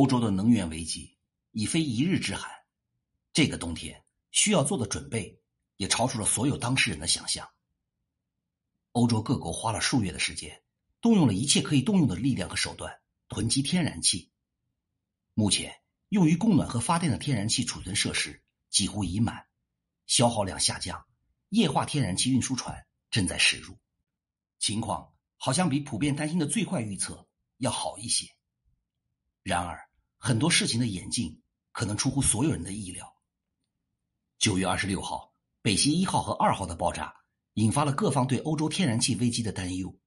欧洲的能源危机已非一日之寒，这个冬天需要做的准备也超出了所有当事人的想象。欧洲各国花了数月的时间，动用了一切可以动用的力量和手段，囤积天然气。目前用于供暖和发电的天然气储存设施几乎已满，消耗量下降，液化天然气运输船正在驶入，情况好像比普遍担心的最坏预测要好一些。然而，很多事情的演进可能出乎所有人的意料。九月二十六号，北溪一号和二号的爆炸引发了各方对欧洲天然气危机的担忧。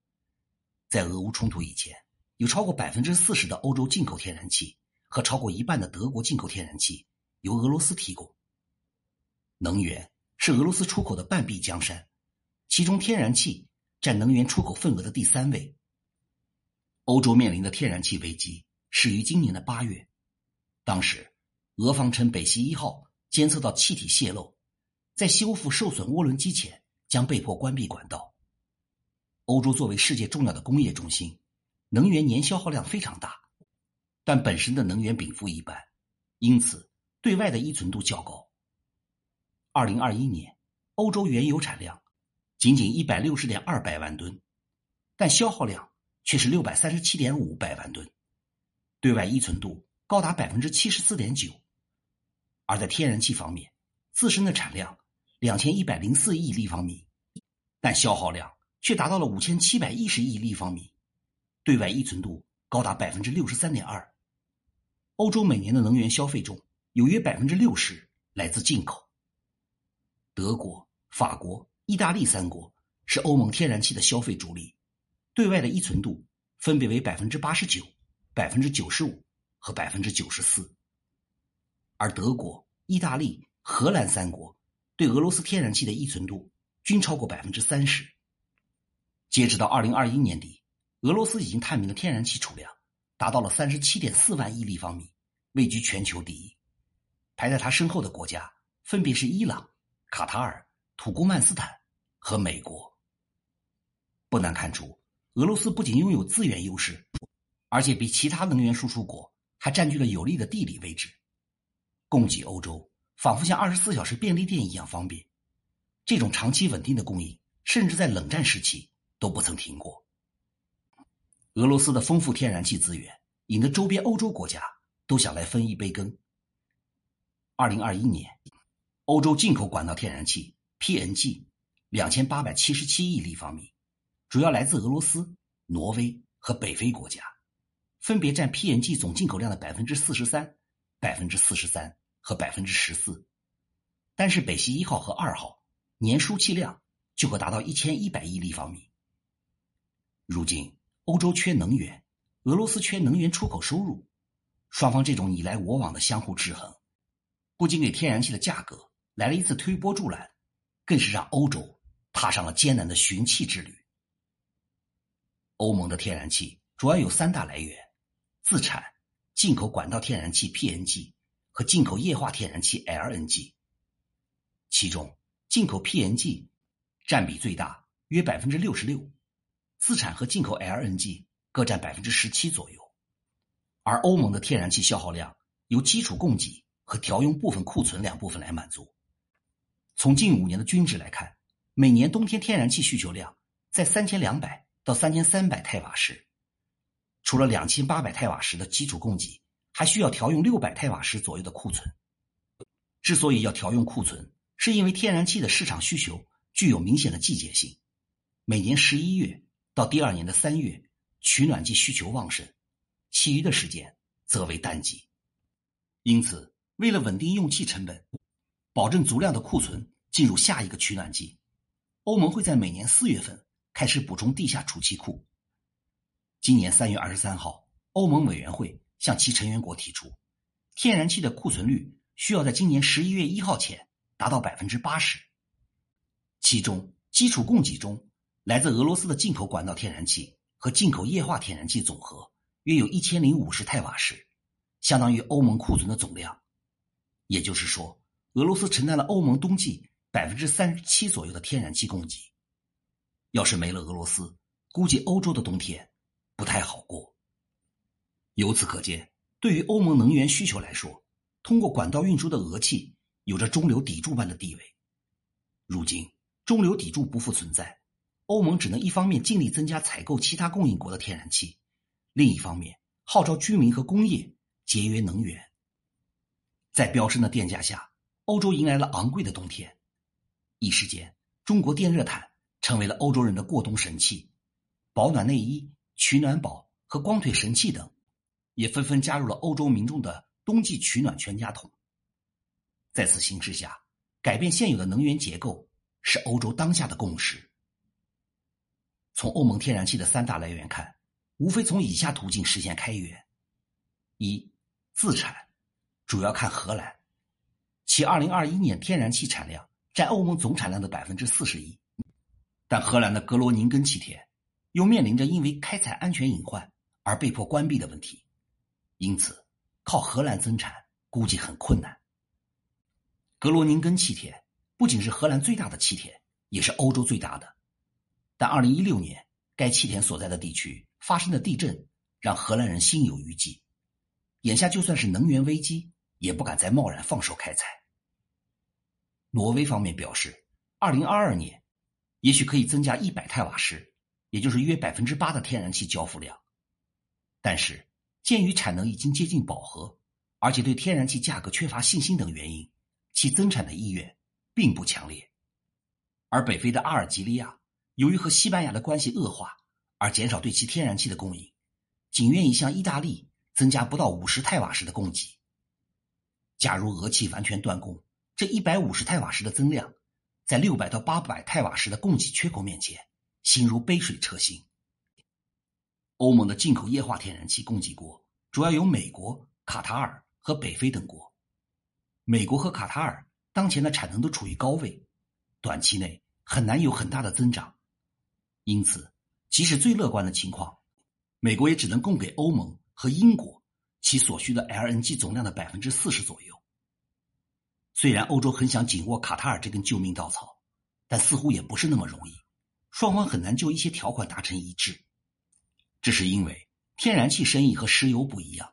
在俄乌冲突以前，有超过百分之四十的欧洲进口天然气和超过一半的德国进口天然气由俄罗斯提供。能源是俄罗斯出口的半壁江山，其中天然气占能源出口份额的第三位。欧洲面临的天然气危机。始于今年的八月，当时俄方称北溪一号监测到气体泄漏，在修复受损涡轮机前将被迫关闭管道。欧洲作为世界重要的工业中心，能源年消耗量非常大，但本身的能源禀赋一般，因此对外的依存度较高。二零二一年，欧洲原油产量仅仅一百六十点二百万吨，但消耗量却是六百三十七点五百万吨。对外依存度高达百分之七十四点九，而在天然气方面，自身的产量两千一百零四亿立方米，但消耗量却达到了五千七百一十亿立方米，对外依存度高达百分之六十三点二。欧洲每年的能源消费中有约百分之六十来自进口。德国、法国、意大利三国是欧盟天然气的消费主力，对外的依存度分别为百分之八十九。百分之九十五和百分之九十四，而德国、意大利、荷兰三国对俄罗斯天然气的依存度均超过百分之三十。截止到二零二一年底，俄罗斯已经探明的天然气储量达到了三十七点四万亿立方米，位居全球第一。排在他身后的国家分别是伊朗、卡塔尔、土库曼斯坦和美国。不难看出，俄罗斯不仅拥有资源优势。而且比其他能源输出国还占据了有利的地理位置，供给欧洲仿佛像二十四小时便利店一样方便。这种长期稳定的供应，甚至在冷战时期都不曾停过。俄罗斯的丰富天然气资源，引得周边欧洲国家都想来分一杯羹。二零二一年，欧洲进口管道天然气 （PNG） 两千八百七十七亿立方米，主要来自俄罗斯、挪威和北非国家。分别占 PNG 总进口量的百分之四十三、百分之四十三和百分之十四，但是北溪一号和二号年输气量就可达到一千一百亿立方米。如今欧洲缺能源，俄罗斯缺能源出口收入，双方这种你来我往的相互制衡，不仅给天然气的价格来了一次推波助澜，更是让欧洲踏上了艰难的寻气之旅。欧盟的天然气主要有三大来源。自产、进口管道天然气 （PNG） 和进口液化天然气 （LNG），其中进口 PNG 占比最大，约百分之六十六；自产和进口 LNG 各占百分之十七左右。而欧盟的天然气消耗量由基础供给和调用部分库存两部分来满足。从近五年的均值来看，每年冬天天然气需求量在三千两百到三千三百太瓦时。除了两千八百太瓦时的基础供给，还需要调用六百太瓦时左右的库存。之所以要调用库存，是因为天然气的市场需求具有明显的季节性。每年十一月到第二年的三月，取暖季需求旺盛，其余的时间则为淡季。因此，为了稳定用气成本，保证足量的库存进入下一个取暖季，欧盟会在每年四月份开始补充地下储气库。今年三月二十三号，欧盟委员会向其成员国提出，天然气的库存率需要在今年十一月一号前达到百分之八十。其中，基础供给中来自俄罗斯的进口管道天然气和进口液化天然气总和约有一千零五十太瓦时，相当于欧盟库存的总量。也就是说，俄罗斯承担了欧盟冬季百分之三十七左右的天然气供给。要是没了俄罗斯，估计欧洲的冬天。不太好过。由此可见，对于欧盟能源需求来说，通过管道运输的俄气有着中流砥柱般的地位。如今，中流砥柱不复存在，欧盟只能一方面尽力增加采购其他供应国的天然气，另一方面号召居民和工业节约能源。在飙升的电价下，欧洲迎来了昂贵的冬天。一时间，中国电热毯成为了欧洲人的过冬神器，保暖内衣、取暖宝和光腿神器等，也纷纷加入了欧洲民众的冬季取暖全家桶。在此形势下，改变现有的能源结构是欧洲当下的共识。从欧盟天然气的三大来源看，无非从以下途径实现开源：一、自产。主要看荷兰，其二零二一年天然气产量占欧盟总产量的百分之四十一，但荷兰的格罗宁根气田又面临着因为开采安全隐患而被迫关闭的问题，因此靠荷兰增产估计很困难。格罗宁根气田不仅是荷兰最大的气田，也是欧洲最大的，但二零一六年该气田所在的地区发生的地震让荷兰人心有余悸，眼下就算是能源危机。也不敢再贸然放手开采。挪威方面表示，二零二二年也许可以增加一百太瓦时，也就是约百分之八的天然气交付量。但是，鉴于产能已经接近饱和，而且对天然气价格缺乏信心等原因，其增产的意愿并不强烈。而北非的阿尔及利亚，由于和西班牙的关系恶化，而减少对其天然气的供应，仅愿意向意大利增加不到五十太瓦时的供给。假如俄气完全断供，这一百五十太瓦时的增量，在六百到八百太瓦时的供给缺口面前，形如杯水车薪。欧盟的进口液化天然气供给国主要有美国、卡塔尔和北非等国。美国和卡塔尔当前的产能都处于高位，短期内很难有很大的增长。因此，即使最乐观的情况，美国也只能供给欧盟和英国。其所需的 LNG 总量的百分之四十左右。虽然欧洲很想紧握卡塔尔这根救命稻草，但似乎也不是那么容易，双方很难就一些条款达成一致。这是因为天然气生意和石油不一样，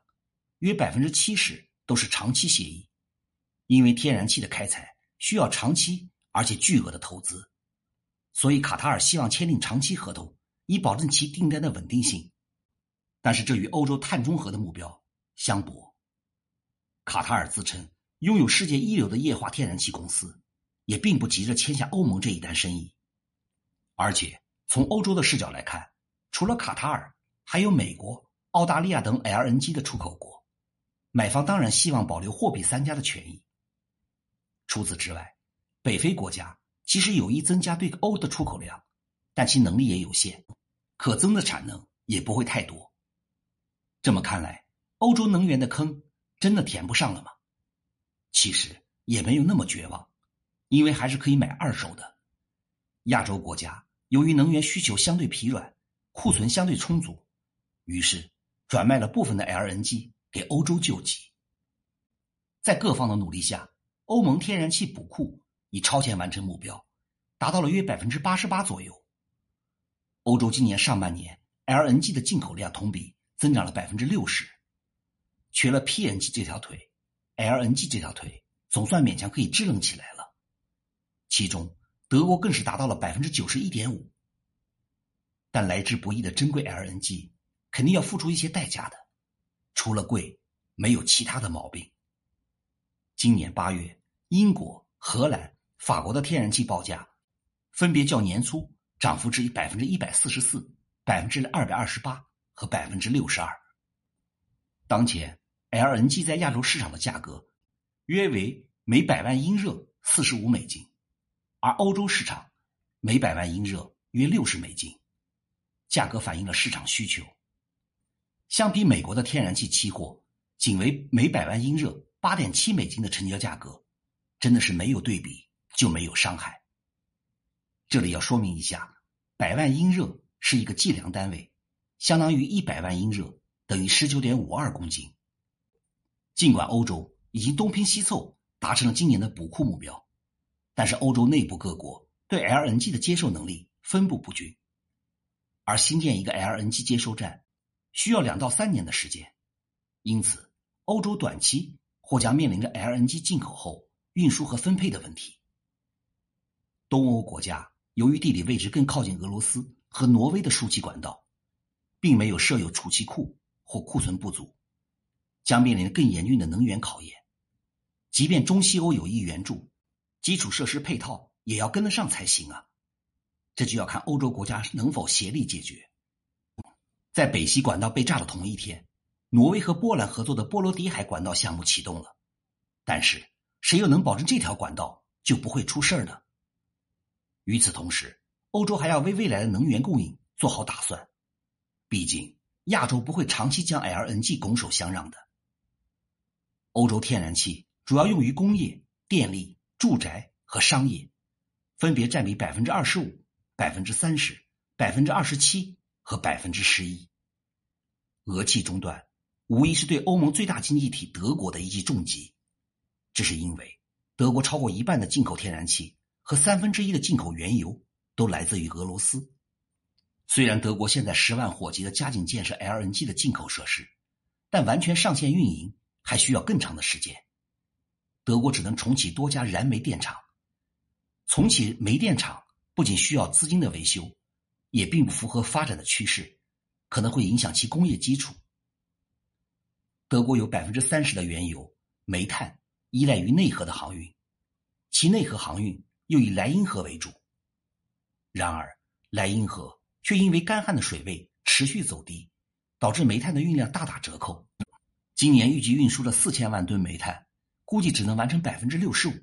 约百分之七十都是长期协议，因为天然气的开采需要长期而且巨额的投资，所以卡塔尔希望签订长期合同，以保证其订单的稳定性。但是这与欧洲碳中和的目标。相搏，卡塔尔自称拥有世界一流的液化天然气公司，也并不急着签下欧盟这一单生意。而且从欧洲的视角来看，除了卡塔尔，还有美国、澳大利亚等 LNG 的出口国，买方当然希望保留货比三家的权益。除此之外，北非国家即使有意增加对欧的出口量，但其能力也有限，可增的产能也不会太多。这么看来。欧洲能源的坑真的填不上了吗？其实也没有那么绝望，因为还是可以买二手的。亚洲国家由于能源需求相对疲软，库存相对充足，于是转卖了部分的 LNG 给欧洲救急。在各方的努力下，欧盟天然气补库已超前完成目标，达到了约百分之八十八左右。欧洲今年上半年 LNG 的进口量同比增长了百分之六十。缺了 PNG 这条腿，LNG 这条腿总算勉强可以支棱起来了。其中，德国更是达到了百分之九十一点五。但来之不易的珍贵 LNG，肯定要付出一些代价的。除了贵，没有其他的毛病。今年八月，英国、荷兰、法国的天然气报价，分别较年初涨幅至百分之一百四十四、百分之二百二十八和百分之六十二。当前。LNG 在亚洲市场的价格约为每百万英热四十五美金，而欧洲市场每百万英热约六十美金，价格反映了市场需求。相比美国的天然气期货仅为每百万英热八点七美金的成交价格，真的是没有对比就没有伤害。这里要说明一下，百万英热是一个计量单位，相当于一百万英热等于十九点五二公斤。尽管欧洲已经东拼西凑达成了今年的补库目标，但是欧洲内部各国对 LNG 的接受能力分布不均，而新建一个 LNG 接收站需要两到三年的时间，因此欧洲短期或将面临着 LNG 进口后运输和分配的问题。东欧国家由于地理位置更靠近俄罗斯和挪威的输气管道，并没有设有储气库或库存不足，将面临更严峻的能源考验。即便中西欧有意援助，基础设施配套也要跟得上才行啊！这就要看欧洲国家能否协力解决。在北溪管道被炸的同一天。挪威和波兰合作的波罗的海管道项目启动了，但是谁又能保证这条管道就不会出事呢？与此同时，欧洲还要为未来的能源供应做好打算，毕竟亚洲不会长期将 LNG 拱手相让的。欧洲天然气主要用于工业、电力、住宅和商业，分别占比百分之二十五、百分之三十、百分之二十七和百分之十一。俄气中断。无疑是对欧盟最大经济体德国的一记重击，这是因为德国超过一半的进口天然气和三分之一的进口原油都来自于俄罗斯。虽然德国现在十万火急的加紧建设 LNG 的进口设施，但完全上线运营还需要更长的时间。德国只能重启多家燃煤电厂，重启煤电厂不仅需要资金的维修，也并不符合发展的趋势，可能会影响其工业基础。德国有百分之三十的原油、煤炭依赖于内河的航运，其内河航运又以莱茵河为主。然而，莱茵河却因为干旱的水位持续走低，导致煤炭的运量大打折扣。今年预计运输的四千万吨煤炭，估计只能完成百分之六十五，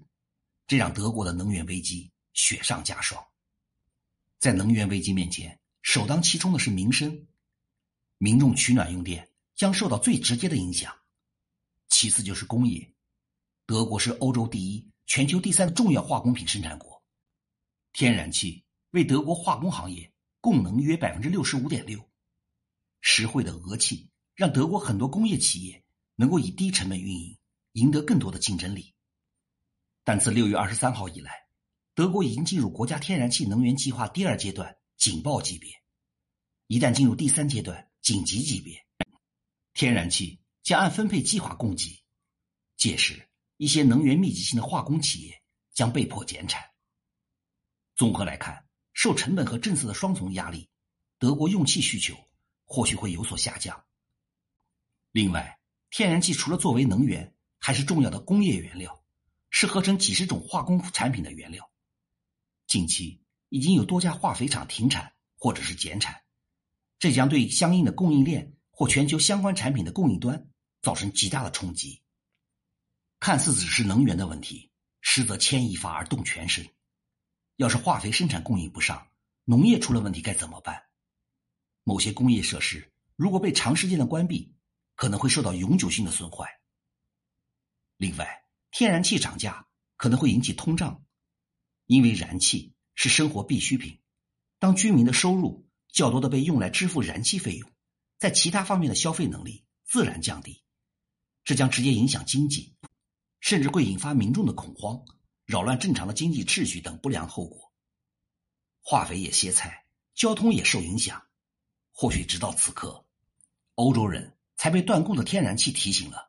这让德国的能源危机雪上加霜。在能源危机面前，首当其冲的是民生，民众取暖用电。将受到最直接的影响，其次就是工业。德国是欧洲第一、全球第三的重要化工品生产国，天然气为德国化工行业供能约百分之六十五点六。实惠的俄气让德国很多工业企业能够以低成本运营，赢得更多的竞争力。但自六月二十三号以来，德国已经进入国家天然气能源计划第二阶段警报级别，一旦进入第三阶段紧急级别。天然气将按分配计划供给，届时一些能源密集型的化工企业将被迫减产。综合来看，受成本和政策的双重压力，德国用气需求或许会有所下降。另外，天然气除了作为能源，还是重要的工业原料，是合成几十种化工产品的原料。近期已经有多家化肥厂停产或者是减产，这将对相应的供应链。或全球相关产品的供应端造成极大的冲击。看似只是能源的问题，实则牵一发而动全身。要是化肥生产供应不上，农业出了问题该怎么办？某些工业设施如果被长时间的关闭，可能会受到永久性的损坏。另外，天然气涨价可能会引起通胀，因为燃气是生活必需品。当居民的收入较多的被用来支付燃气费用。在其他方面的消费能力自然降低，这将直接影响经济，甚至会引发民众的恐慌，扰乱正常的经济秩序等不良后果。化肥也歇菜，交通也受影响。或许直到此刻，欧洲人才被断供的天然气提醒了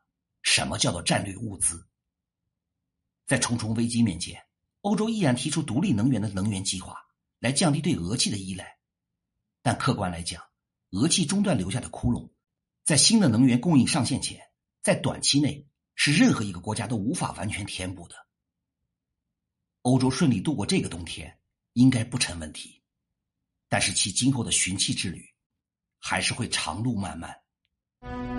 什么叫做战略物资。在重重危机面前，欧洲依然提出独立能源的能源计划，来降低对俄气的依赖。但客观来讲，俄气中断留下的窟窿，在新的能源供应上线前，在短期内是任何一个国家都无法完全填补的。欧洲顺利度过这个冬天应该不成问题，但是其今后的寻气之旅还是会长路漫漫。